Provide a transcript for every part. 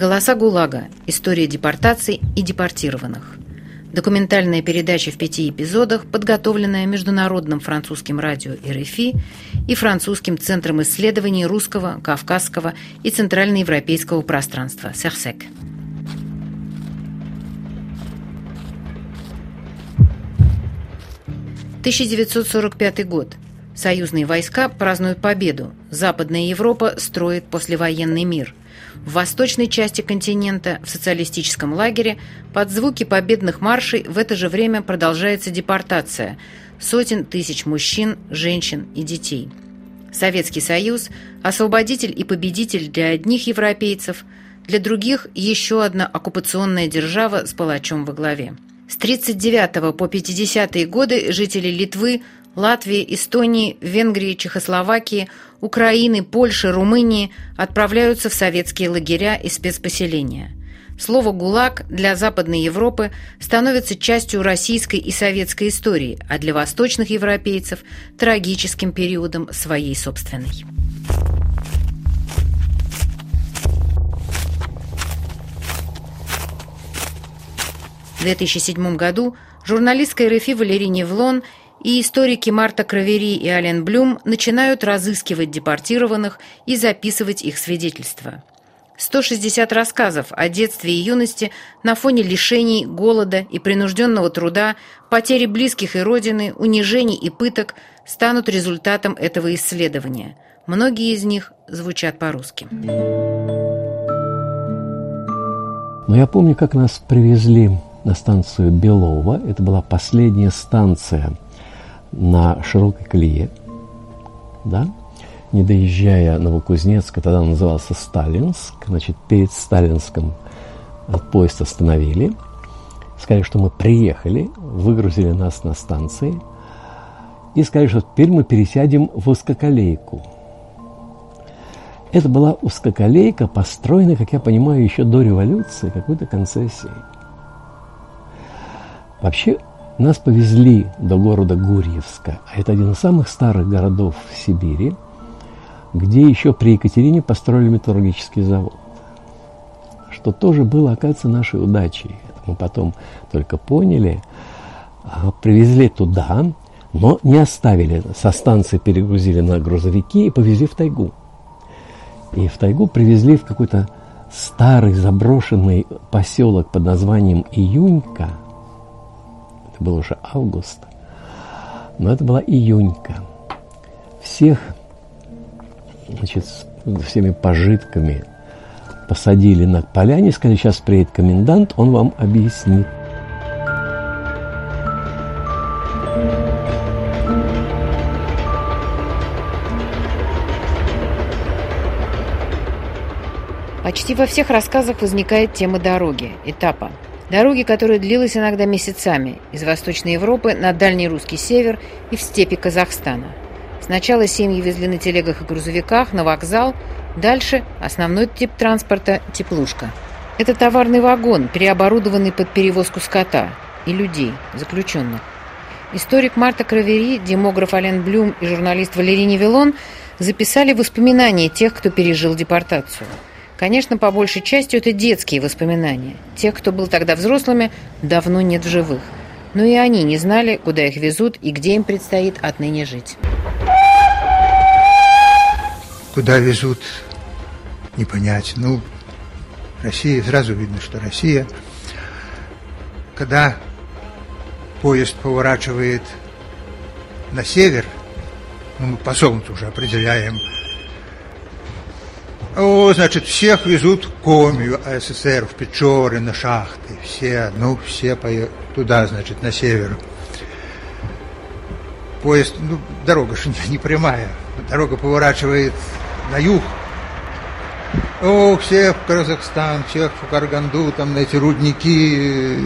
Голоса ГУЛАГа. История депортаций и депортированных. Документальная передача в пяти эпизодах, подготовленная Международным французским радио РФИ и Французским центром исследований русского, кавказского и центральноевропейского пространства «Серсек». «1945 год. Союзные войска празднуют победу. Западная Европа строит послевоенный мир. В восточной части континента, в социалистическом лагере, под звуки победных маршей в это же время продолжается депортация сотен тысяч мужчин, женщин и детей. Советский Союз – освободитель и победитель для одних европейцев, для других – еще одна оккупационная держава с палачом во главе. С 1939 по 50-е годы жители Литвы – Латвии, Эстонии, Венгрии, Чехословакии, Украины, Польши, Румынии отправляются в советские лагеря и спецпоселения. Слово «ГУЛАГ» для Западной Европы становится частью российской и советской истории, а для восточных европейцев – трагическим периодом своей собственной. В 2007 году журналистка РФИ Валерий Невлон – и историки Марта Кравери и Ален Блюм начинают разыскивать депортированных и записывать их свидетельства. 160 рассказов о детстве и юности на фоне лишений, голода и принужденного труда, потери близких и родины, унижений и пыток станут результатом этого исследования. Многие из них звучат по-русски. Но я помню, как нас привезли на станцию Белова. Это была последняя станция – на широкой колее, да, не доезжая Новокузнецка, тогда он назывался Сталинск, значит, перед Сталинском поезд остановили, сказали, что мы приехали, выгрузили нас на станции и сказали, что теперь мы пересядем в узкоколейку. Это была узкоколейка, построенная, как я понимаю, еще до революции, какой-то концессией. Вообще, нас повезли до города Гурьевска, а это один из самых старых городов в Сибири, где еще при Екатерине построили металлургический завод. Что тоже было, оказывается, нашей удачей. Мы потом только поняли. А, привезли туда, но не оставили. Со станции перегрузили на грузовики и повезли в тайгу. И в тайгу привезли в какой-то старый заброшенный поселок под названием Июнька – был уже август, но это была июнька. Всех, значит, с всеми пожитками посадили на поляне, сказали, сейчас приедет комендант, он вам объяснит. Почти во всех рассказах возникает тема дороги, этапа. Дороги, которая длилась иногда месяцами из Восточной Европы на Дальний Русский Север и в степи Казахстана. Сначала семьи везли на телегах и грузовиках на вокзал, дальше основной тип транспорта – теплушка. Это товарный вагон, переоборудованный под перевозку скота и людей, заключенных. Историк Марта Кравери, демограф Ален Блюм и журналист Валерий Невелон записали воспоминания тех, кто пережил депортацию – Конечно, по большей части это детские воспоминания. Тех, кто был тогда взрослыми, давно нет в живых. Но и они не знали, куда их везут и где им предстоит отныне жить. Куда везут, не понять. Ну, Россия, сразу видно, что Россия. Когда поезд поворачивает на север, ну, мы по солнцу уже определяем о, значит, всех везут в Комию, СССР, в Печоры, на шахты. Все, ну, все поехали туда, значит, на север. Поезд, ну, дорога же не прямая. Дорога поворачивает на юг. О, всех в Казахстан, всех в Карганду, там на эти рудники,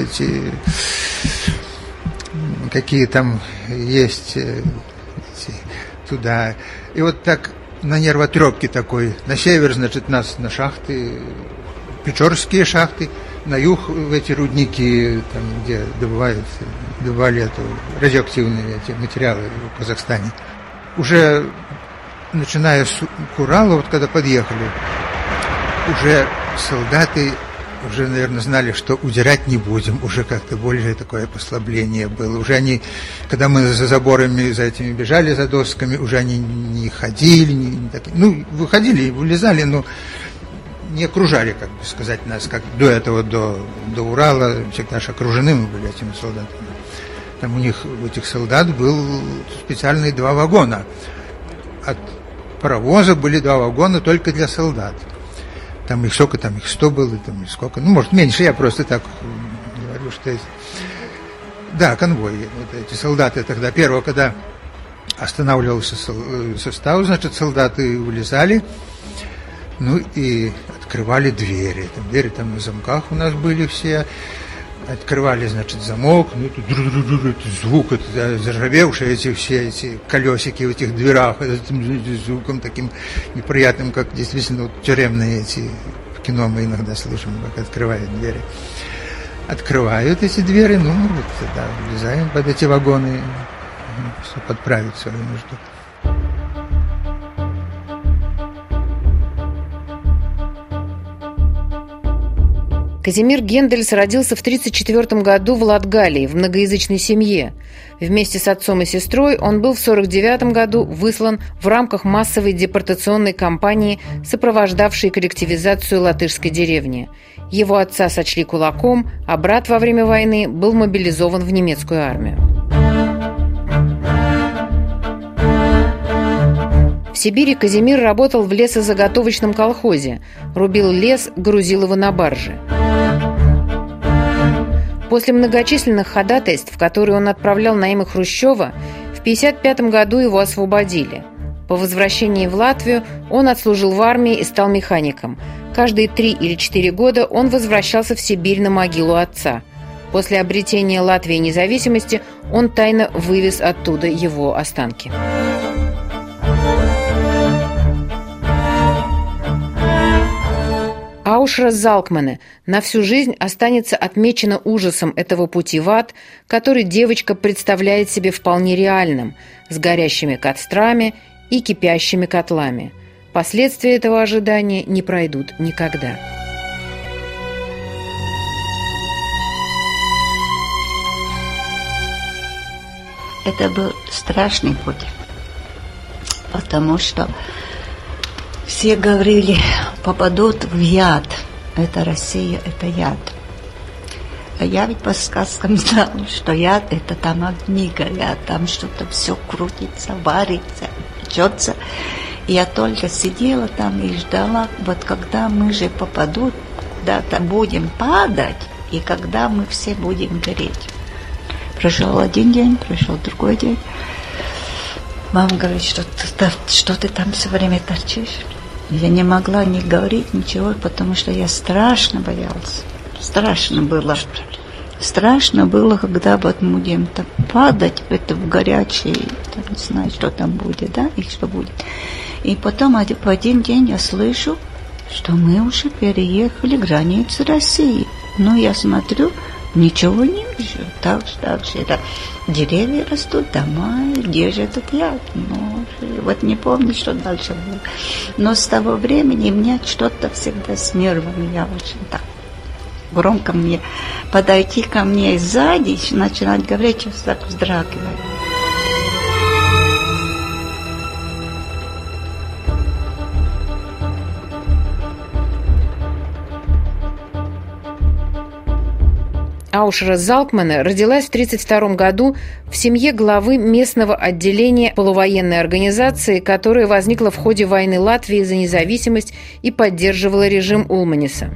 эти, какие там есть, э, эти, туда. И вот так на нервотрепке такой. На север, значит, нас на шахты, Печорские шахты, на юг в эти рудники, там, где добывают, добывали эту, радиоактивные эти материалы в Казахстане. Уже начиная с Урала, вот когда подъехали, уже солдаты уже, наверное, знали, что удирать не будем. Уже как-то более такое послабление было. Уже они, когда мы за заборами, за этими бежали, за досками, уже они не ходили, не, не так, ну, выходили, вылезали, но не окружали, как бы сказать, нас, как до этого, до, до Урала, всегда же окружены мы были этими солдатами. Там у них, у этих солдат был специальные два вагона. От паровоза были два вагона только для солдат. Там их сколько, там их сто было, там их сколько. Ну, может, меньше, я просто так говорю, что... есть. Да, конвой. Вот эти солдаты тогда, первого, когда останавливался состав, значит, солдаты вылезали, ну и открывали двери. Там двери там на замках у нас были все. Открывали, значит, замок, ну, это звук, это заржавевшие эти все эти колесики в этих дверях, этим звуком таким неприятным, как действительно вот, тюремные эти в кино мы иногда слышим, как открывают двери. Открывают эти двери, ну, вот, да, влезаем под эти вагоны, чтобы подправить свою нужду. Казимир Гендельс родился в 1934 году в Латгалии, в многоязычной семье. Вместе с отцом и сестрой он был в 1949 году выслан в рамках массовой депортационной кампании, сопровождавшей коллективизацию латышской деревни. Его отца сочли кулаком, а брат во время войны был мобилизован в немецкую армию. В Сибири Казимир работал в лесозаготовочном колхозе, рубил лес, грузил его на баржи. После многочисленных ходатайств, которые он отправлял на имя Хрущева, в 1955 году его освободили. По возвращении в Латвию он отслужил в армии и стал механиком. Каждые три или четыре года он возвращался в Сибирь на могилу отца. После обретения Латвии независимости он тайно вывез оттуда его останки. Аушра Залкмане на всю жизнь останется отмечена ужасом этого пути в ад, который девочка представляет себе вполне реальным, с горящими кострами и кипящими котлами. Последствия этого ожидания не пройдут никогда. Это был страшный путь, потому что все говорили, попадут в яд. Это Россия, это яд. А я ведь по сказкам знала, что яд это там огни горят, там что-то все крутится, варится, печется. Я только сидела там и ждала, вот когда мы же попадут, куда-то будем падать, и когда мы все будем гореть. Прошел один день, прошел другой день. Мама говорит, что ты, что ты там все время торчишь. Я не могла ни говорить, ничего, потому что я страшно боялась. Страшно было. Страшно было, когда вот будем так падать это в горячий, там, не знаю, что там будет, да, и что будет. И потом в один день я слышу, что мы уже переехали границы России. Ну, я смотрю, ничего не вижу. Так же, так же. Это деревья растут, дома, где же этот яд? Ну, вот не помню, что дальше было. Но с того времени меня что-то всегда с нервами. Я очень так громко мне подойти ко мне сзади, начинать говорить, что так вздрагиваю. Аушера Залкмана родилась в 1932 году в семье главы местного отделения полувоенной организации, которая возникла в ходе войны Латвии за независимость и поддерживала режим Улманиса.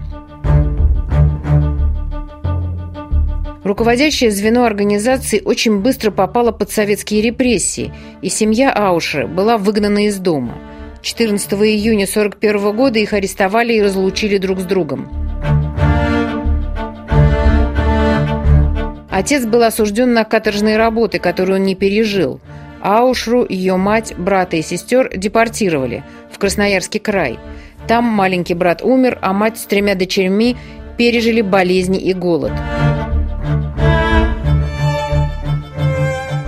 Руководящее звено организации очень быстро попало под советские репрессии, и семья Аушера была выгнана из дома. 14 июня 1941 года их арестовали и разлучили друг с другом. Отец был осужден на каторжные работы, которые он не пережил. Аушру, ее мать, брата и сестер депортировали в Красноярский край. Там маленький брат умер, а мать с тремя дочерьми пережили болезни и голод.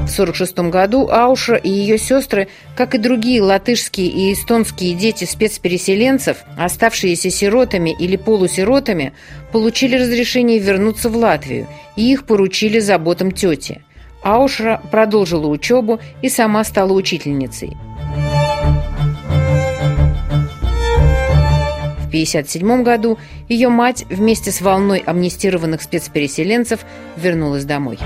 В 1946 году Аушра и ее сестры, как и другие латышские и эстонские дети спецпереселенцев, оставшиеся сиротами или полусиротами, получили разрешение вернуться в Латвию, и их поручили заботам тети. Аушра продолжила учебу и сама стала учительницей. В 1957 году ее мать вместе с волной амнистированных спецпереселенцев вернулась домой.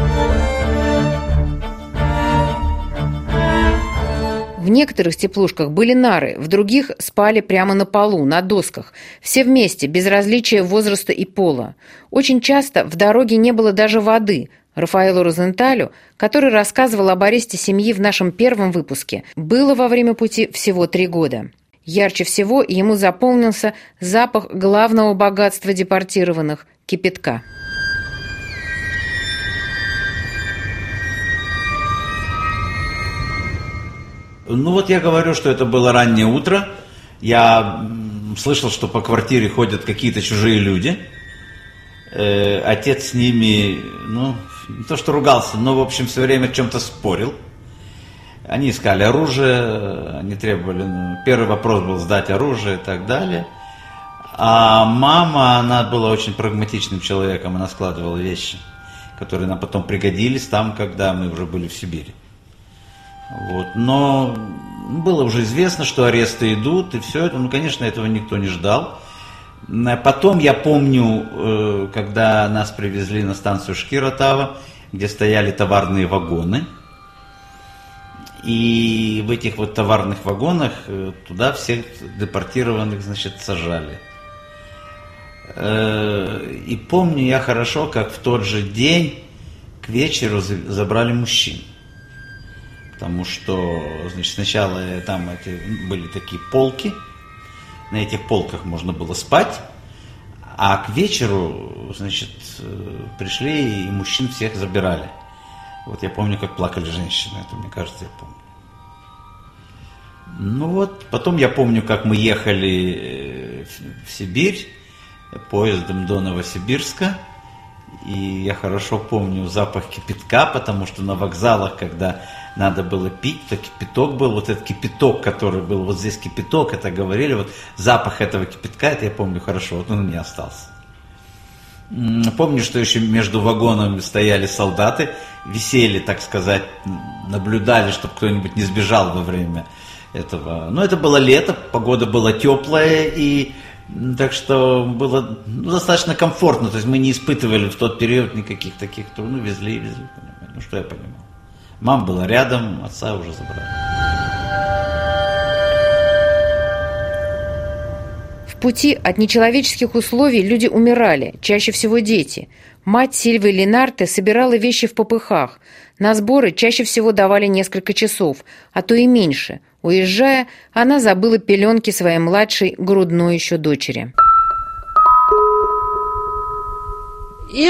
В некоторых теплушках были нары, в других спали прямо на полу, на досках. Все вместе, без различия возраста и пола. Очень часто в дороге не было даже воды. Рафаэлу Розенталю, который рассказывал об аресте семьи в нашем первом выпуске, было во время пути всего три года. Ярче всего ему запомнился запах главного богатства депортированных – кипятка. Ну вот я говорю, что это было раннее утро. Я слышал, что по квартире ходят какие-то чужие люди. Э, отец с ними, ну, не то что ругался, но, в общем, все время о чем-то спорил. Они искали оружие, они требовали, ну, первый вопрос был сдать оружие и так далее. А мама, она была очень прагматичным человеком, она складывала вещи, которые нам потом пригодились там, когда мы уже были в Сибири. Вот. Но было уже известно, что аресты идут, и все это, ну, конечно, этого никто не ждал. Потом я помню, э, когда нас привезли на станцию Шкиротава, где стояли товарные вагоны – и в этих вот товарных вагонах э, туда всех депортированных, значит, сажали. Э, и помню я хорошо, как в тот же день к вечеру забрали мужчин. Потому что, значит, сначала там эти, были такие полки, на этих полках можно было спать, а к вечеру, значит, э, пришли и мужчин всех забирали. Вот я помню, как плакали женщины, это, мне кажется, я помню. Ну вот, потом я помню, как мы ехали э, в Сибирь поездом до Новосибирска. И я хорошо помню запах кипятка, потому что на вокзалах, когда надо было пить, то кипяток был, вот этот кипяток, который был, вот здесь кипяток, это говорили, вот запах этого кипятка, это я помню хорошо, вот он у меня остался. Помню, что еще между вагонами стояли солдаты, висели, так сказать, наблюдали, чтобы кто-нибудь не сбежал во время этого. Но это было лето, погода была теплая, и так что было ну, достаточно комфортно. То есть мы не испытывали в тот период никаких таких, ну, везли, везли. Ну, что я понимал. Мама была рядом, отца уже забрали. пути от нечеловеческих условий люди умирали, чаще всего дети. Мать Сильвы Ленарте собирала вещи в попыхах. На сборы чаще всего давали несколько часов, а то и меньше. Уезжая, она забыла пеленки своей младшей грудной еще дочери. И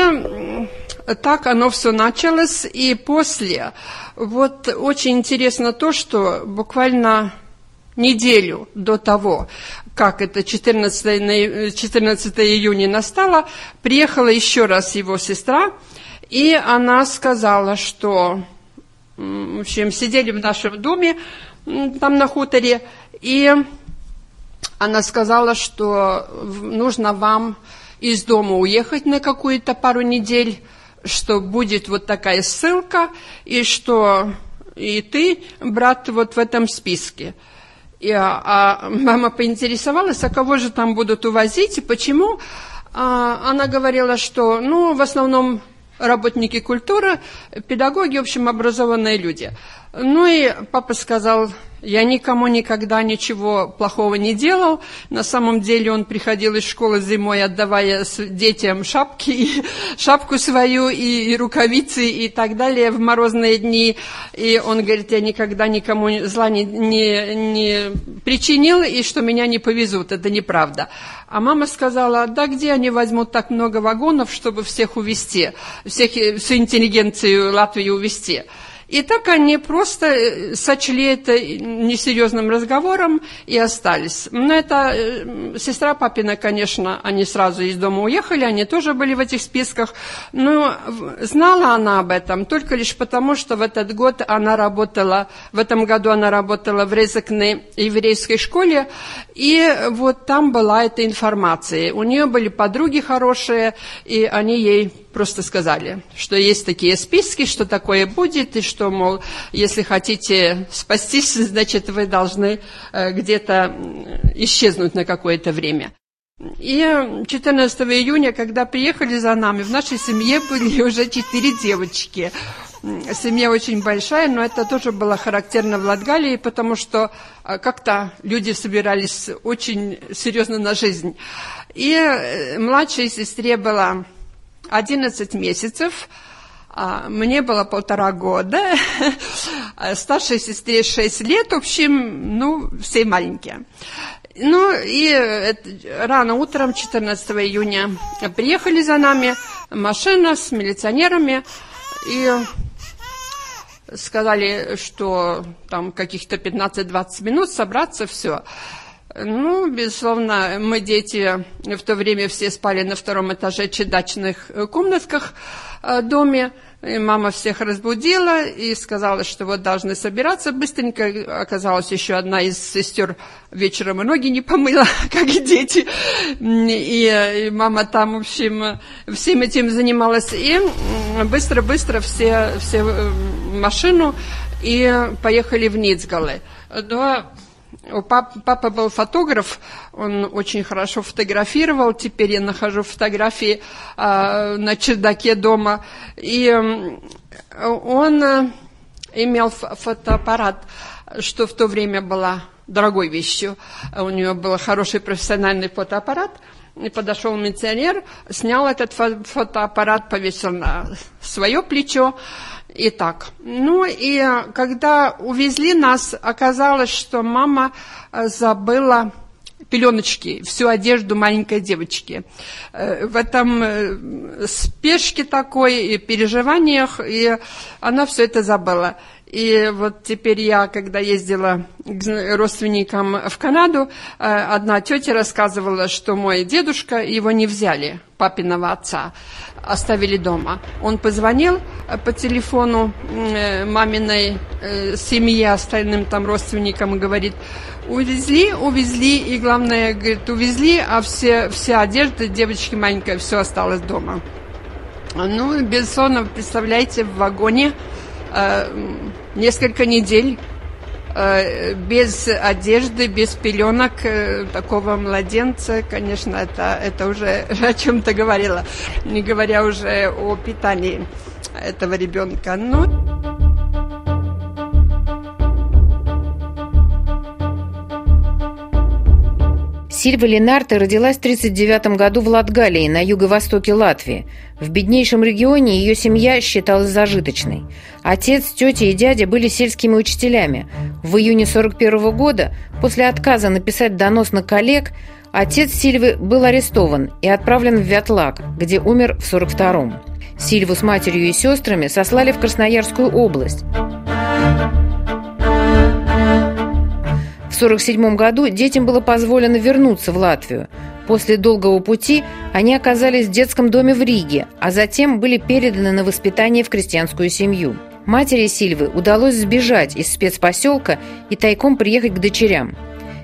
так оно все началось, и после. Вот очень интересно то, что буквально неделю до того, как это 14, 14 июня настало, приехала еще раз его сестра, и она сказала, что, в общем, сидели в нашем доме, там на хуторе, и она сказала, что нужно вам из дома уехать на какую-то пару недель, что будет вот такая ссылка, и что и ты, брат, вот в этом списке. И, а, а мама поинтересовалась, а кого же там будут увозить и почему. А, она говорила, что, ну, в основном работники культуры, педагоги, в общем, образованные люди. Ну и папа сказал, я никому никогда ничего плохого не делал. На самом деле он приходил из школы зимой, отдавая детям шапки, шапку свою и, и рукавицы и так далее в морозные дни. И он говорит, я никогда никому зла не, не, не причинил, и что меня не повезут. Это неправда. А мама сказала, да где они возьмут так много вагонов, чтобы всех увезти, всех, всю интеллигенцию Латвии увезти? И так они просто э, сочли это несерьезным разговором и остались. Но это э, сестра папина, конечно, они сразу из дома уехали, они тоже были в этих списках. Но знала она об этом только лишь потому, что в этот год она работала, в этом году она работала в Резекне еврейской школе, и вот там была эта информация. У нее были подруги хорошие, и они ей просто сказали, что есть такие списки, что такое будет, и что, мол, если хотите спастись, значит, вы должны э, где-то исчезнуть на какое-то время. И 14 июня, когда приехали за нами, в нашей семье были уже четыре девочки. Семья очень большая, но это тоже было характерно в Латгалии, потому что э, как-то люди собирались очень серьезно на жизнь. И э, младшей сестре было 11 месяцев, а мне было полтора года, старшей сестре 6 лет, в общем, ну, все маленькие. Ну, и рано утром, 14 июня, приехали за нами машина с милиционерами, и сказали, что там каких-то 15-20 минут собраться, все. Ну, безусловно, мы дети в то время все спали на втором этаже чердачных э, комнатках э, доме. И мама всех разбудила и сказала, что вот должны собираться быстренько. Оказалось, еще одна из сестер вечером и ноги не помыла, как и дети. И, и мама там, в общем, всем этим занималась. И быстро-быстро все, все в машину и поехали в Ницгале. Но у пап, папа был фотограф, он очень хорошо фотографировал. Теперь я нахожу фотографии э, на чердаке дома. И он э, имел фотоаппарат, что в то время была дорогой вещью. У него был хороший профессиональный фотоаппарат. И подошел милиционер, снял этот фотоаппарат, повесил на свое плечо и так. Ну и когда увезли нас, оказалось, что мама э, забыла пеленочки, всю одежду маленькой девочки. Э, в этом э, спешке такой и переживаниях, и она все это забыла. И вот теперь я, когда ездила к родственникам в Канаду, одна тетя рассказывала, что мой дедушка, его не взяли, папиного отца оставили дома. Он позвонил э, по телефону э, маминой э, семье, остальным там родственникам и говорит, увезли, увезли, и главное, говорит, увезли, а все, вся одежда девочки маленькая, все осталось дома. Ну, безусловно, представляете, в вагоне несколько недель без одежды, без пеленок э, такого младенца, конечно, это, это уже о чем-то говорило, не говоря уже о питании этого ребенка. Ну, Сильва Ленарте родилась в 1939 году в Латгалии, на юго-востоке Латвии. В беднейшем регионе ее семья считалась зажиточной. Отец, тетя и дядя были сельскими учителями. В июне 1941 года, после отказа написать донос на коллег, отец Сильвы был арестован и отправлен в Вятлак, где умер в 1942-м. Сильву с матерью и сестрами сослали в Красноярскую область. 1947 году детям было позволено вернуться в Латвию. После долгого пути они оказались в детском доме в Риге, а затем были переданы на воспитание в крестьянскую семью. Матери Сильвы удалось сбежать из спецпоселка и тайком приехать к дочерям.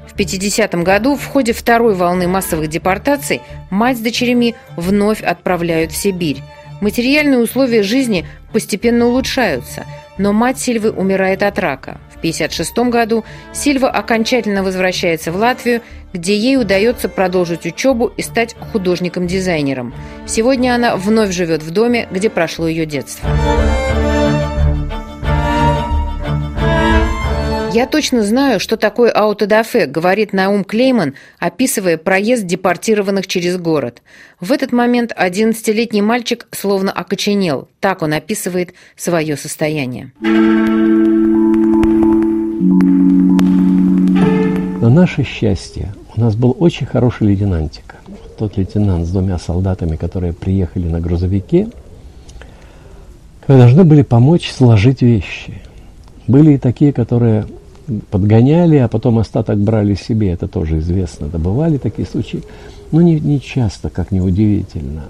В 50 году в ходе второй волны массовых депортаций мать с дочерями вновь отправляют в Сибирь. Материальные условия жизни постепенно улучшаются, но мать Сильвы умирает от рака. В 1956 году Сильва окончательно возвращается в Латвию, где ей удается продолжить учебу и стать художником-дизайнером. Сегодня она вновь живет в доме, где прошло ее детство. «Я точно знаю, что такое аутодафе», — говорит Наум Клейман, описывая проезд депортированных через город. В этот момент 11-летний мальчик словно окоченел. Так он описывает свое состояние. На наше счастье у нас был очень хороший лейтенантик. Тот лейтенант с двумя солдатами, которые приехали на грузовике, которые должны были помочь сложить вещи. Были и такие, которые подгоняли, а потом остаток брали себе, это тоже известно. Да бывали такие случаи, но не, не часто, как неудивительно.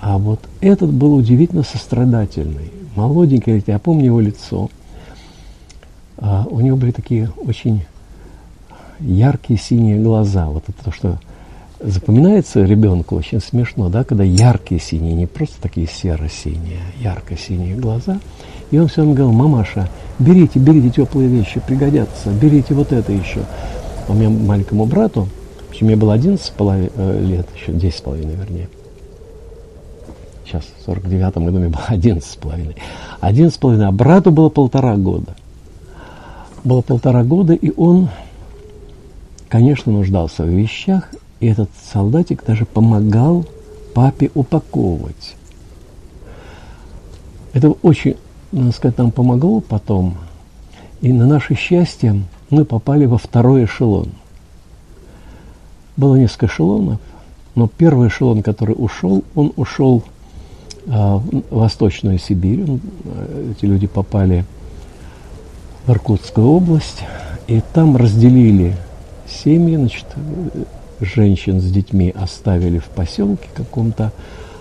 А вот этот был удивительно сострадательный. Молоденький, я помню его лицо. А, у него были такие очень яркие синие глаза. Вот это то, что запоминается ребенку очень смешно, да, когда яркие синие, не просто такие серо-синие, а ярко-синие глаза. И он все время говорил, мамаша, берите, берите теплые вещи, пригодятся, берите вот это еще. У меня маленькому брату, общем, мне было 11 э, лет, еще 10 с половиной, вернее. Сейчас, в 49 году мне было 11 с половиной. 11 с половиной, а брату было полтора года. Было полтора года, и он, конечно, нуждался в вещах, и этот солдатик даже помогал папе упаковывать. Это очень, надо сказать, нам помогло потом. И на наше счастье мы попали во второй эшелон. Было несколько эшелонов, но первый эшелон, который ушел, он ушел а, в Восточную Сибирь. А, эти люди попали в Иркутскую область, и там разделили семьи, значит, женщин с детьми оставили в поселке каком-то,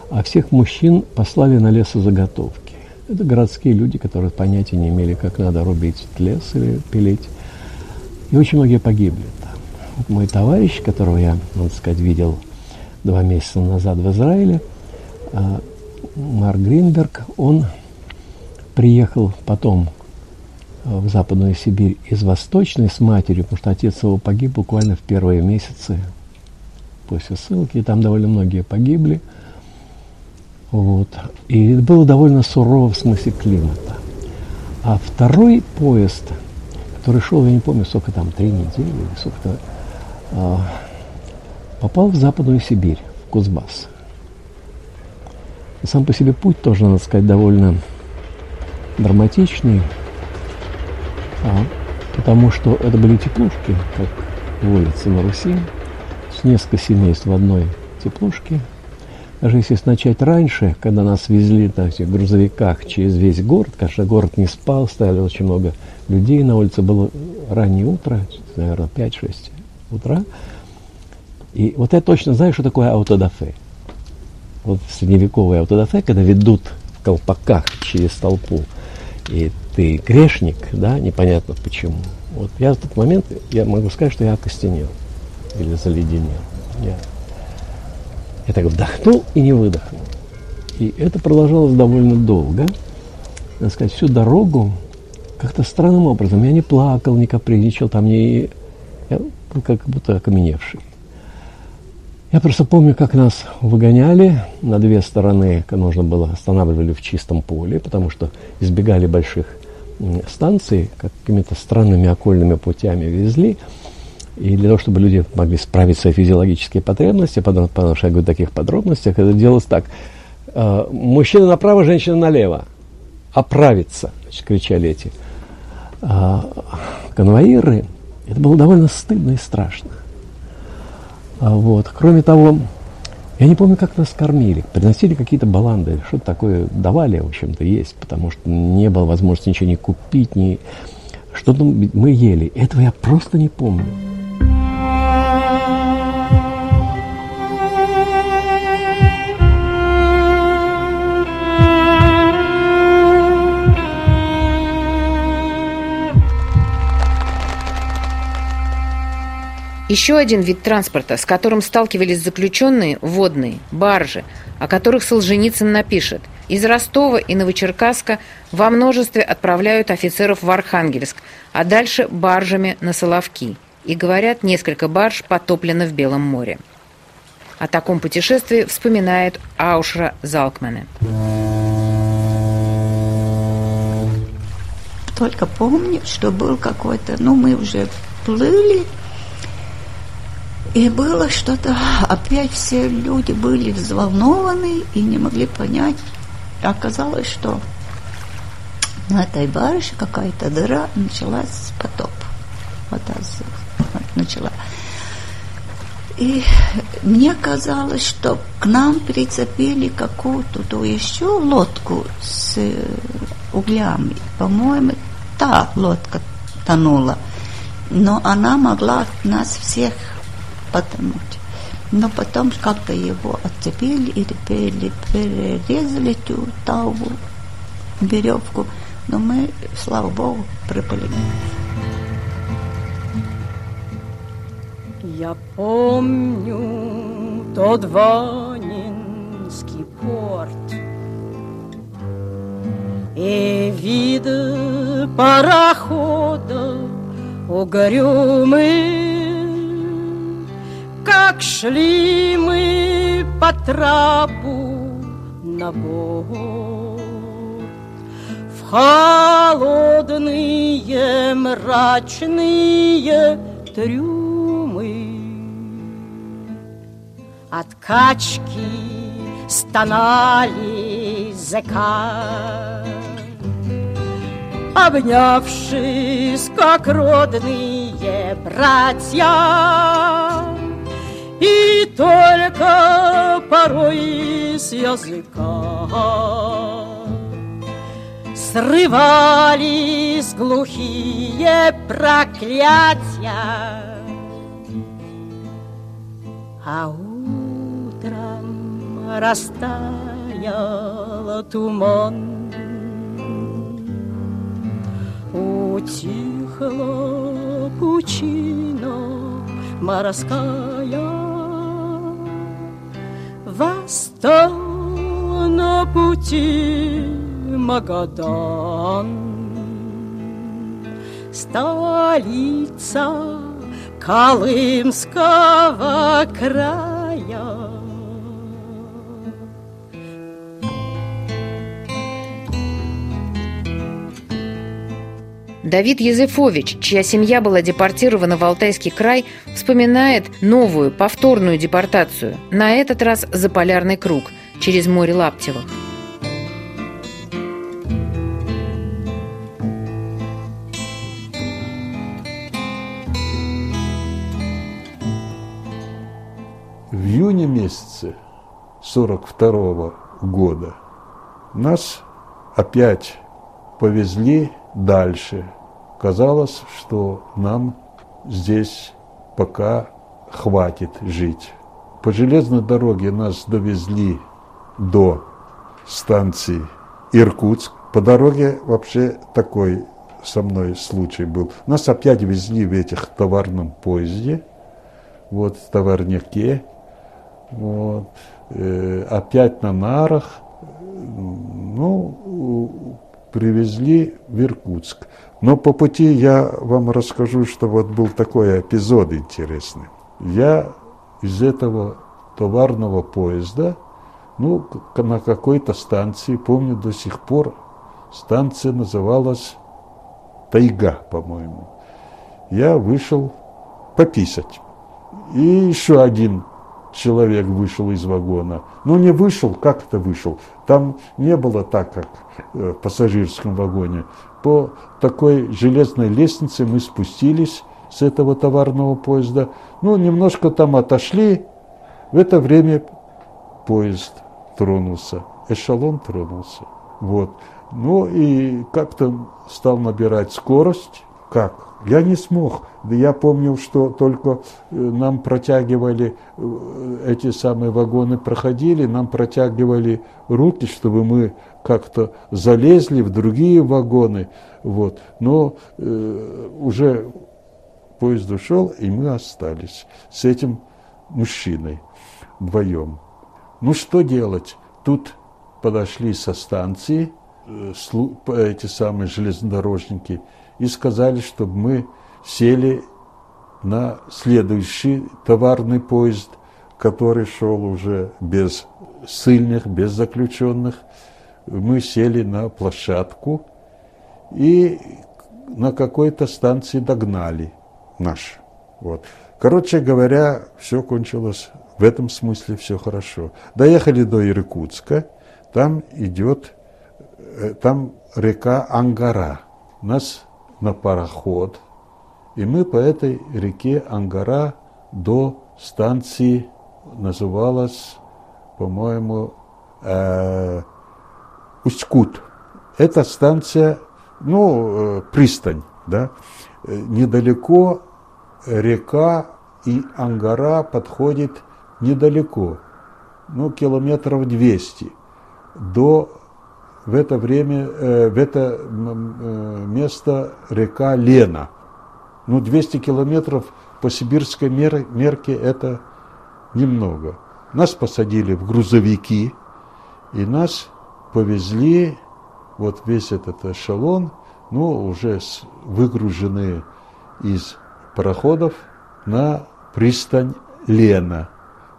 а всех мужчин послали на лесозаготовки. Это городские люди, которые понятия не имели, как надо рубить лес или пилить. И очень многие погибли там. Вот мой товарищ, которого я, надо сказать, видел два месяца назад в Израиле, а, Марк Гринберг, он приехал потом в Западную Сибирь из Восточной с матерью, потому что отец его погиб буквально в первые месяцы после ссылки, и там довольно многие погибли. Вот. И было довольно сурово в смысле климата. А второй поезд, который шел, я не помню, сколько там, три недели или сколько-то, а, попал в Западную Сибирь, в Кузбасс. Сам по себе путь тоже, надо сказать, довольно драматичный, потому что это были теплушки, как водится на Руси, с несколько семейств в одной теплушке. Даже если начать раньше, когда нас везли на этих грузовиках через весь город, конечно, город не спал, стояли очень много людей на улице, было раннее утро, наверное, 5-6 утра. И вот я точно знаю, что такое аутодафе. Вот средневековое аутодафе, когда ведут в колпаках через толпу, и ты грешник, да, непонятно почему. Вот я в тот момент, я могу сказать, что я окостенел или заледенел. Я, я так вдохнул и не выдохнул. И это продолжалось довольно долго. Надо сказать, всю дорогу как-то странным образом. Я не плакал, не капризничал, там не... Я был как будто окаменевший. Я просто помню, как нас выгоняли на две стороны, нужно было, останавливали в чистом поле, потому что избегали больших станций, какими-то странными окольными путями везли. И для того, чтобы люди могли справить свои физиологические потребности, потому, потому что я говорю в таких подробностях, это делалось так. Э, мужчина направо, женщина налево. Оправиться, значит, кричали эти э, конвоиры. Это было довольно стыдно и страшно. А вот. Кроме того, я не помню, как нас кормили. Приносили какие-то баланды, что-то такое давали, в общем-то, есть, потому что не было возможности ничего не купить, ни... что-то мы ели. Этого я просто не помню. Еще один вид транспорта, с которым сталкивались заключенные – водные, баржи, о которых Солженицын напишет. Из Ростова и Новочеркасска во множестве отправляют офицеров в Архангельск, а дальше баржами на Соловки. И говорят, несколько барж потоплено в Белом море. О таком путешествии вспоминает Аушра Залкмане. Только помню, что был какой-то, ну мы уже плыли, и было что-то, опять все люди были взволнованы и не могли понять. Оказалось, что на этой барже какая-то дыра, началась потоп. Вода начала. И мне казалось, что к нам прицепили какую-то то еще лодку с э, углями. По-моему, та лодка тонула. Но она могла нас всех потонуть. Но потом как-то его отцепили или перерезали ту таву, веревку. Но мы, слава Богу, приплыли. Я помню тот Ванинский порт И вид парохода угрюмый Как шли мы по трапу на борт В холодные мрачные трюмы от качки стонали зэка. Обнявшись, как родные братья, И только порой с языка Срывались глухие проклятия, а утром растаял туман. Утихла пучина морская, Восстал на пути Магадан. Столица Колымского края. Давид Езефович, чья семья была депортирована в Алтайский край, вспоминает новую, повторную депортацию, на этот раз за полярный круг, через море Лаптевых. июне месяце 42 года нас опять повезли дальше. Казалось, что нам здесь пока хватит жить. По железной дороге нас довезли до станции Иркутск. По дороге вообще такой со мной случай был. Нас опять везли в этих товарном поезде, вот в товарняке. Вот. Э, опять на нарах. Ну, привезли в Иркутск. Но по пути я вам расскажу, что вот был такой эпизод интересный. Я из этого товарного поезда, ну, на какой-то станции, помню до сих пор, станция называлась Тайга, по-моему. Я вышел пописать. И еще один человек вышел из вагона. Но не вышел, как это вышел? Там не было так, как э, в пассажирском вагоне. По такой железной лестнице мы спустились с этого товарного поезда. Ну, немножко там отошли. В это время поезд тронулся, эшелон тронулся. Вот. Ну и как-то стал набирать скорость. Как? Я не смог. Я помнил, что только э, нам протягивали, э, эти самые вагоны проходили, нам протягивали руки, чтобы мы как-то залезли в другие вагоны. Вот. Но э, уже поезд ушел, и мы остались с этим мужчиной вдвоем. Ну что делать? Тут подошли со станции э, эти самые железнодорожники – и сказали, чтобы мы сели на следующий товарный поезд, который шел уже без сыльных, без заключенных. Мы сели на площадку и на какой-то станции догнали наш. Вот. Короче говоря, все кончилось в этом смысле все хорошо. Доехали до Иркутска, там идет, э, там река Ангара. Нас на пароход, и мы по этой реке Ангара до станции называлась, по-моему, э, Усть-Кут. Эта станция, ну, э, пристань, да, Э, недалеко река и Ангара подходит недалеко, ну, километров 200 до в это время, э, в это место река Лена. Ну, 200 километров по сибирской мер, мерке это немного. Нас посадили в грузовики, и нас повезли, вот весь этот эшелон, ну, уже выгруженные из пароходов на пристань Лена,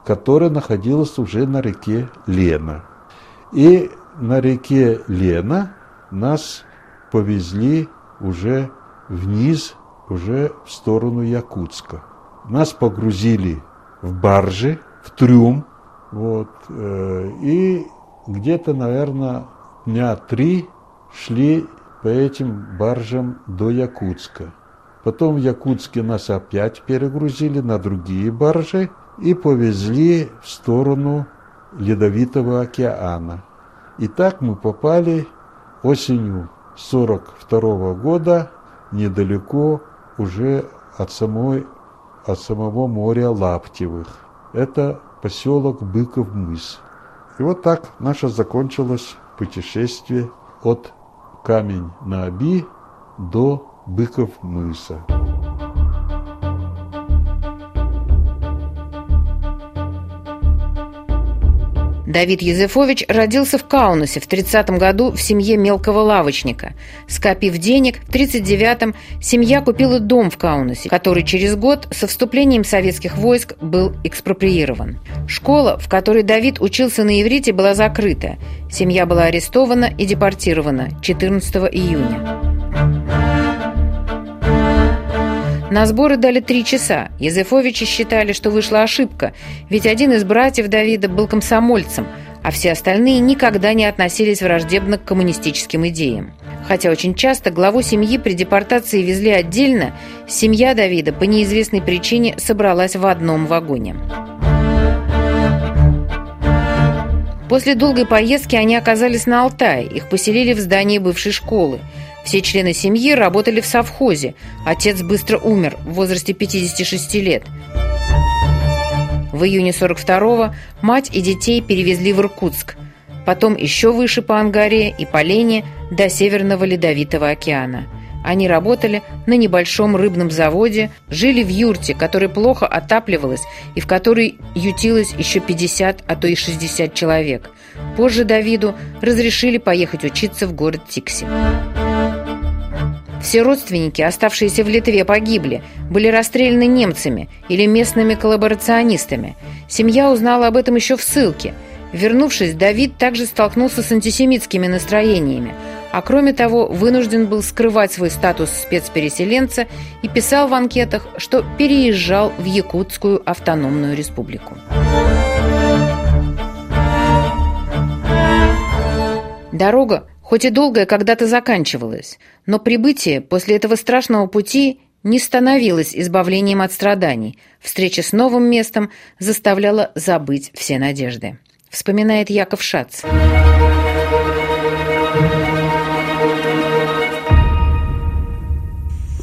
которая находилась уже на реке Лена. И на реке Лена нас повезли уже вниз, уже в сторону Якутска. Нас погрузили в баржи, в трюм, вот, э, и где-то, наверное, дня три шли по этим баржам до Якутска. Потом в Якутске нас опять перегрузили на другие баржи и повезли в сторону Ледовитого океана. И так мы попали осенью 42 -го года недалеко уже от, самой, от самого моря Лаптевых. Это поселок Быков-Мыс. И вот так наше закончилось путешествие от Камень на Оби до Быков мыса. Давид Езефович родился в Каунасе в 30 году в семье мелкого лавочника. Скопив денег, в 39-м семья купила дом в Каунасе, который через год со вступлением советских войск был экспроприирован. Школа, в которой Давид учился на иврите, была закрыта. Семья была арестована и депортирована 14 июня. На сборы дали три часа. Языфовичи считали, что вышла ошибка, ведь один из братьев Давида был комсомольцем, а все остальные никогда не относились враждебно к коммунистическим идеям. Хотя очень часто главу семьи при депортации везли отдельно, семья Давида по неизвестной причине собралась в одном вагоне. После долгой поездки они оказались на Алтае, их поселили в здании бывшей школы – все члены семьи работали в совхозе. Отец быстро умер в возрасте 56 лет. В июне 42-го мать и детей перевезли в Иркутск. Потом еще выше по Ангаре и по Лене до Северного Ледовитого океана. Они работали на небольшом рыбном заводе, жили в юрте, которая плохо отапливалась и в которой ютилось еще 50, а то и 60 человек. Позже Давиду разрешили поехать учиться в город Тикси. Все родственники, оставшиеся в Литве, погибли, были расстреляны немцами или местными коллаборационистами. Семья узнала об этом еще в ссылке. Вернувшись, Давид также столкнулся с антисемитскими настроениями, а кроме того вынужден был скрывать свой статус спецпереселенца и писал в анкетах, что переезжал в Якутскую автономную республику. Дорога хоть и долгое когда-то заканчивалось, но прибытие после этого страшного пути не становилось избавлением от страданий. Встреча с новым местом заставляла забыть все надежды. Вспоминает Яков Шац.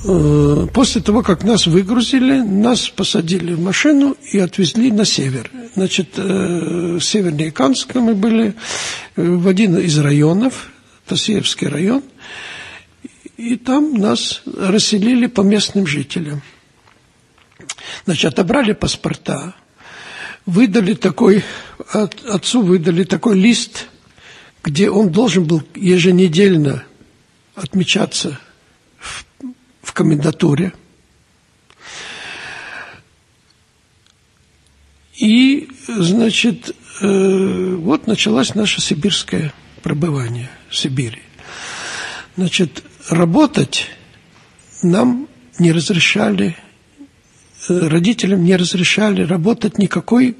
После того, как нас выгрузили, нас посадили в машину и отвезли на север. Значит, э, в Северной Канске мы были э, в один из районов, Тасеевский район, и там нас расселили по местным жителям. Значит, отобрали паспорта, выдали такой, отцу выдали такой лист, где он должен был еженедельно отмечаться в комендатуре. И, значит, э, вот началась наша сибирская пребывания в Сибири. Значит, работать нам не разрешали, э, родителям не разрешали работать никакой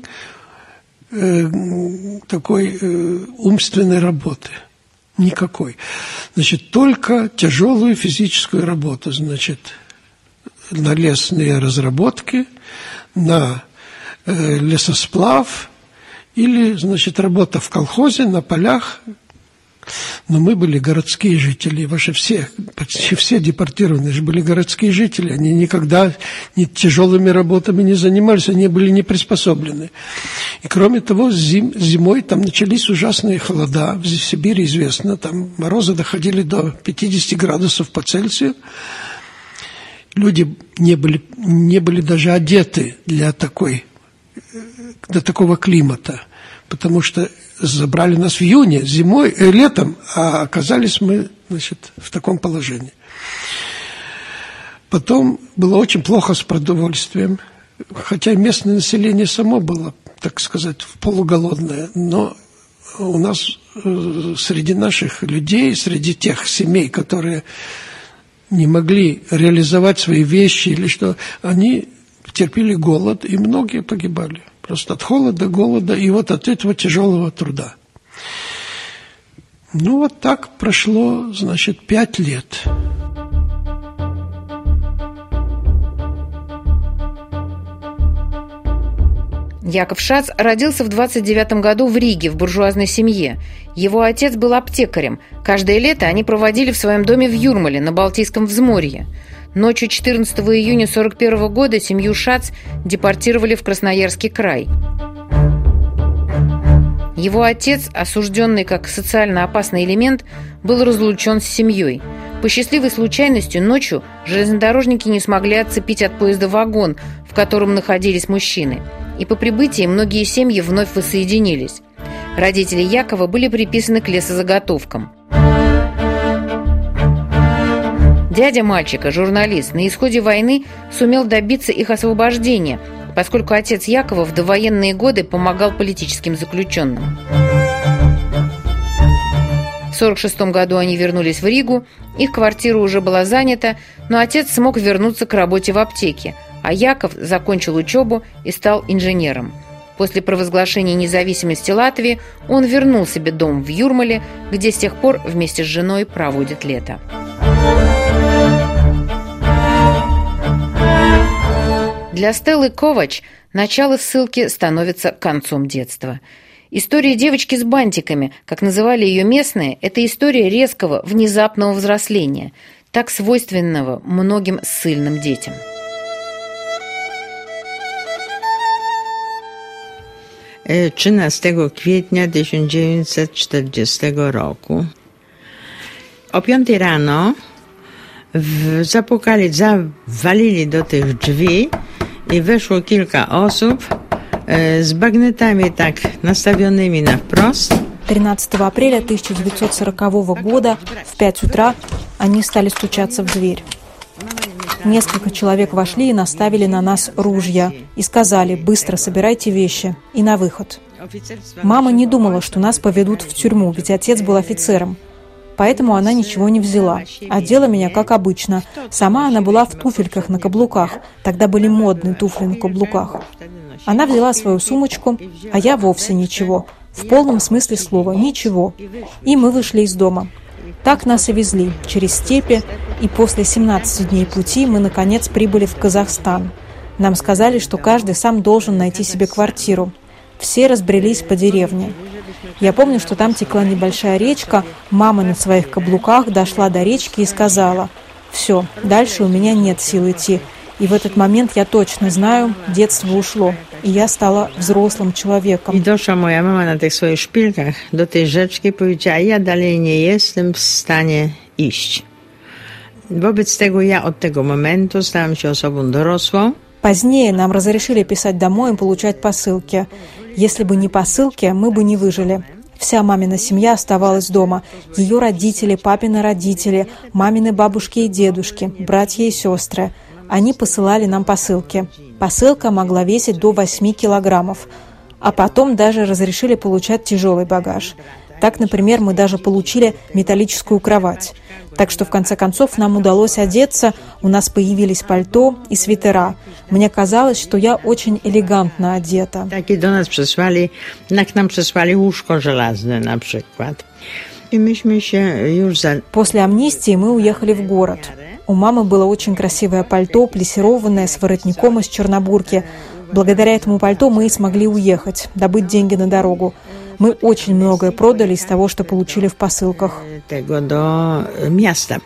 э, такой э, умственной работы. Никакой. Значит, только тяжелую физическую работу. Значит, на лесные разработки, на э, лесосплав или, значит, работа в колхозе, на полях. Но мы были городские жители, ваши все, почти все депортированные же были городские жители. Они никогда ни тяжелыми работами не занимались, они были не приспособлены. И кроме того, зим, зимой там начались ужасные холода. В Сибири известно, там морозы доходили до 50 градусов по Цельсию. Люди не были, не были даже одеты для такой до такого климата, потому что забрали нас в июне, зимой, э, летом, а оказались мы, значит, в таком положении. Потом было очень плохо с продовольствием, хотя местное население само было, так сказать, полуголодное, но у нас э, среди наших людей, среди тех семей, которые не могли реализовать свои вещи или что, они терпели голод, и многие погибали. Просто от холода, голода и вот от этого тяжелого труда. Ну вот так прошло, значит, пять лет. Яков Шац родился в 29 году в Риге в буржуазной семье. Его отец был аптекарем. Каждое лето они проводили в своем доме в Юрмале на Балтийском взморье. Ночью 14 июня 1941 года семью Шац депортировали в Красноярский край. Его отец, осужденный как социально опасный элемент, был разлучен с семьей. По счастливой случайности ночью железнодорожники не смогли отцепить от поезда вагон, в котором находились мужчины. И по прибытии многие семьи вновь воссоединились. Родители Якова были приписаны к лесозаготовкам. Дядя мальчика, журналист, на исходе войны сумел добиться их освобождения, поскольку отец Якова в довоенные годы помогал политическим заключенным. В 1946 году они вернулись в Ригу, их квартира уже была занята, но отец смог вернуться к работе в аптеке, а Яков закончил учебу и стал инженером. После провозглашения независимости Латвии он вернул себе дом в Юрмале, где с тех пор вместе с женой проводит лето. Для Стеллы Ковач начало ссылки становится концом детства. История девочки с бантиками, как называли ее местные, это история резкого, внезапного взросления, так свойственного многим ссыльным детям. Е, 13 kwietnia 1940 roku. O 5 rano w, zapukali, zawalili do drzwi i weszło kilka osób e, z bagnetami tak nastawionymi na wprost. 13 апреля 1940 года в 5 утра они стали стучаться в дверь. Несколько человек вошли и наставили на нас ружья и сказали «быстро собирайте вещи» и на выход. Мама не думала, что нас поведут в тюрьму, ведь отец был офицером – поэтому она ничего не взяла. Одела меня, как обычно. Сама она была в туфельках на каблуках. Тогда были модные туфли на каблуках. Она взяла свою сумочку, а я вовсе ничего. В полном смысле слова «ничего». И мы вышли из дома. Так нас и везли через степи, и после 17 дней пути мы, наконец, прибыли в Казахстан. Нам сказали, что каждый сам должен найти себе квартиру. Все разбрелись по деревне. Я помню, что там текла небольшая речка. Мама на своих каблуках дошла до речки и сказала, «Все, дальше у меня нет сил идти». И в этот момент я точно знаю, детство ушло, и я стала взрослым человеком. I doszła moja mama na tych swoich szpilkach do tej rzeczki i powiedziała, ja dalej nie jestem w stanie iść. Wobec tego ja od tego momentu stałam się osobą dorosłą. Позднее нам разрешили писать домой и получать посылки. Если бы не посылки, мы бы не выжили. Вся мамина семья оставалась дома. Ее родители, папины родители, мамины бабушки и дедушки, братья и сестры. Они посылали нам посылки. Посылка могла весить до 8 килограммов. А потом даже разрешили получать тяжелый багаж. Так, например, мы даже получили металлическую кровать. Так что, в конце концов, нам удалось одеться, у нас появились пальто и свитера. Мне казалось, что я очень элегантно одета. Так и до нас прислали, к нам прислали ушко железное, например. И мы już После амнистии мы уехали в город. У мамы было очень красивое пальто, плессированное, с воротником из чернобурки. Благодаря этому пальто мы и смогли уехать, добыть деньги на дорогу. Мы очень многое продали из того, что получили в посылках. Miasta.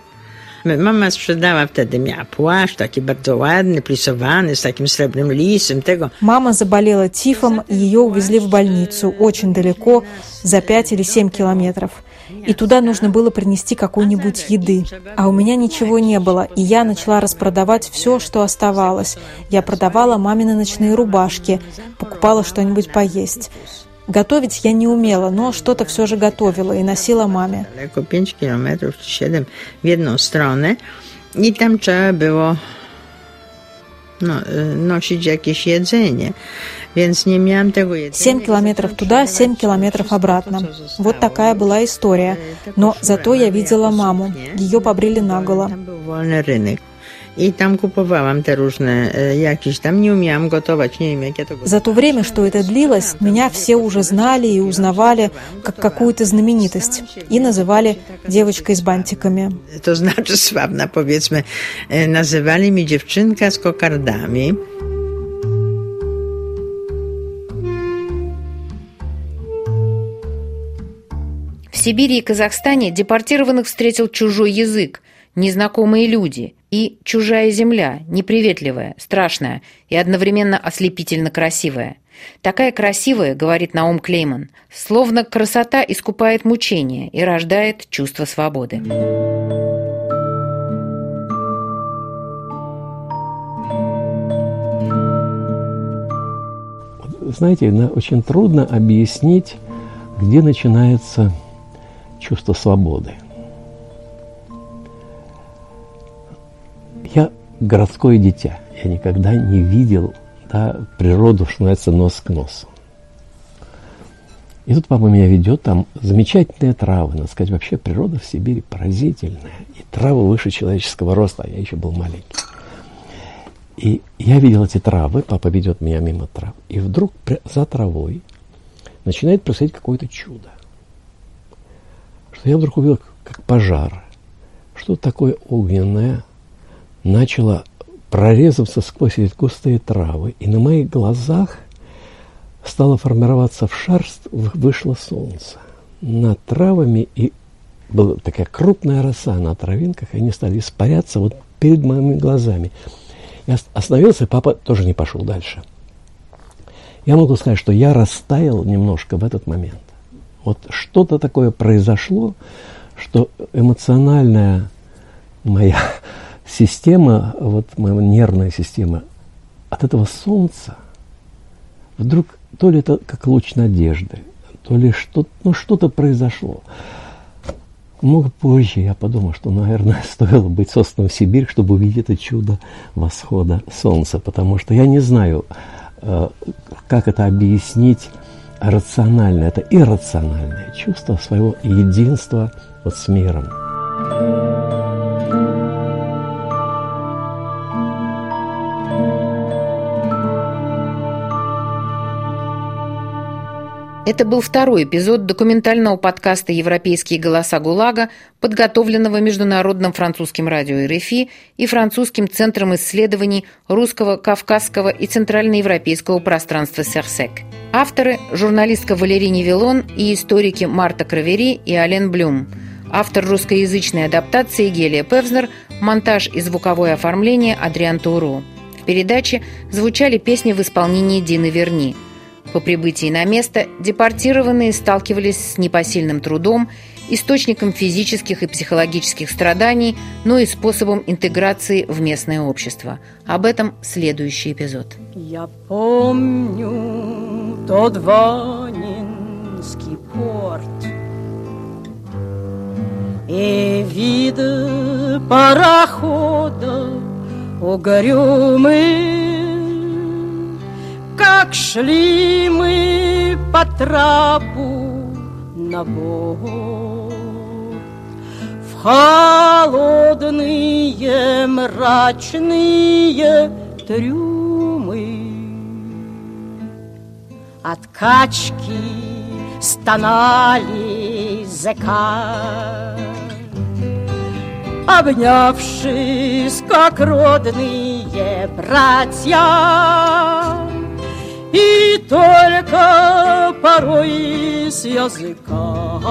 Mama sprzedała wtedy, miała płaszcz taki bardzo ładny, plisowany, z takim srebrnym lisem, tego. Мама заболела тифом, и ее увезли в больницу, очень далеко, за 5 или 7 километров. И туда нужно было принести какой-нибудь еды. А у меня ничего не было, и я начала распродавать все, что оставалось. Я продавала мамины ночные рубашки, покупала что-нибудь поесть. Готовить я не умела, но что-то все же готовила и носила маме. Daleko 5 kilometrów czy 7 w jedną stronę i tam trzeba było no, nosić jakieś jedzenie, więc nie miałam tego jedzenia. Семь километров туда, семь километров обратно. Вот такая была история. Но зато я видела маму. Ее побрили наголо. Te różne e, jakieś tam, nie umiałam gotować, nie wiem jak ja to За то время, что это длилось, меня все уже знали и узнавали как какую-то знаменитость и называли девочкой с бантиками. To znaczy sławna powiedzmy, e, nazywali mi dziewczynka z kokardami. В Сибири и Казахстане депортированных встретил чужой язык, незнакомые люди и чужая земля, неприветливая, страшная и одновременно ослепительно красивая. Такая красивая, говорит Наум Клейман, словно красота искупает мучение и рождает чувство свободы. Знаете, на- очень трудно объяснить, где начинается чувство свободы. Городское дитя. Я никогда не видел да, природу, что называется, нос к носу. И тут папа меня ведет, там замечательные травы. Надо сказать, вообще природа в Сибири поразительная. И травы выше человеческого роста, а я еще был маленький. И я видел эти травы, папа ведет меня мимо трав, и вдруг за травой начинает происходить какое-то чудо. Что я вдруг увидел, как пожар, что такое огненное начало прорезаться сквозь эти густые травы, и на моих глазах стало формироваться в шар, вышло солнце. Над травами и была такая крупная роса на травинках, и они стали испаряться вот перед моими глазами. Я ост- остановился, и папа тоже не пошел дальше. Я могу сказать, что я растаял немножко в этот момент. Вот что-то такое произошло, что эмоциональная моя система, вот моя нервная система, от этого солнца вдруг то ли это как луч надежды, то ли что, ну, что-то произошло. Много позже я подумал, что, наверное, стоило быть созданным в Сибирь, чтобы увидеть это чудо восхода солнца, потому что я не знаю, э, как это объяснить рационально. Это иррациональное чувство своего единства вот с миром. Это был второй эпизод документального подкаста «Европейские голоса ГУЛАГа», подготовленного Международным французским радио РФИ и Французским центром исследований русского, кавказского и центральноевропейского пространства «Серсек». Авторы – журналистка Валерий Невилон и историки Марта Кравери и Ален Блюм. Автор русскоязычной адаптации Гелия Певзнер, монтаж и звуковое оформление Адриан Тауру. В передаче звучали песни в исполнении Дины Верни – по прибытии на место депортированные сталкивались с непосильным трудом, источником физических и психологических страданий, но и способом интеграции в местное общество. Об этом следующий эпизод. Я помню тот Ванинский порт И вид парохода угрюмый Как шли мы по трапу на борт В холодные мрачные трюмы От качки стонали зэка. Обнявшись, как родные братья И только порой с языка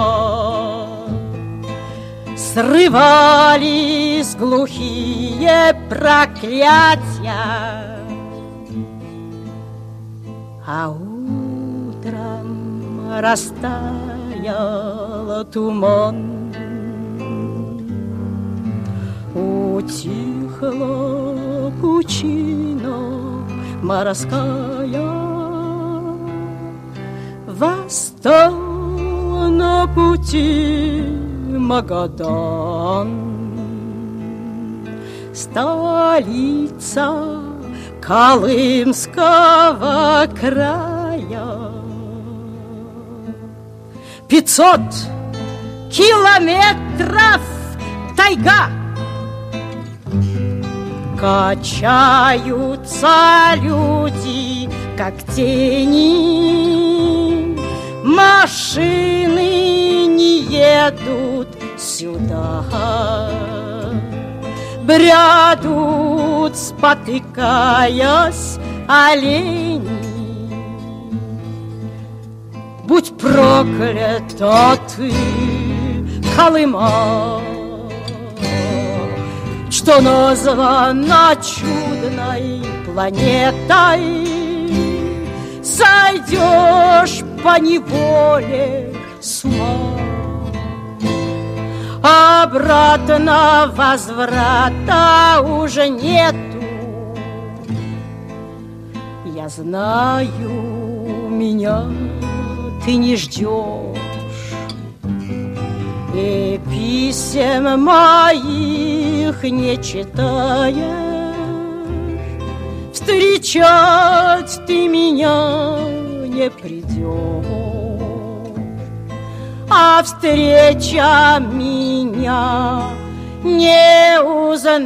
Срывались глухие проклятия. А утром растаял туман. Утихла пучина морская. Восстал на пути Магадан. Столица Колымского края. Пятьсот километров тайга Качаются люди, как тени. Машины не едут сюда. Брядут, спотыкаясь, олени. Будь проклята ты, Колыма что названа чудной планетой. Сойдешь по неволе с ума. Обратно возврата уже нету. Я знаю, меня ты не ждешь. И писем моих не читаешь. Встречать ты меня не придешь А встреча меня не узнает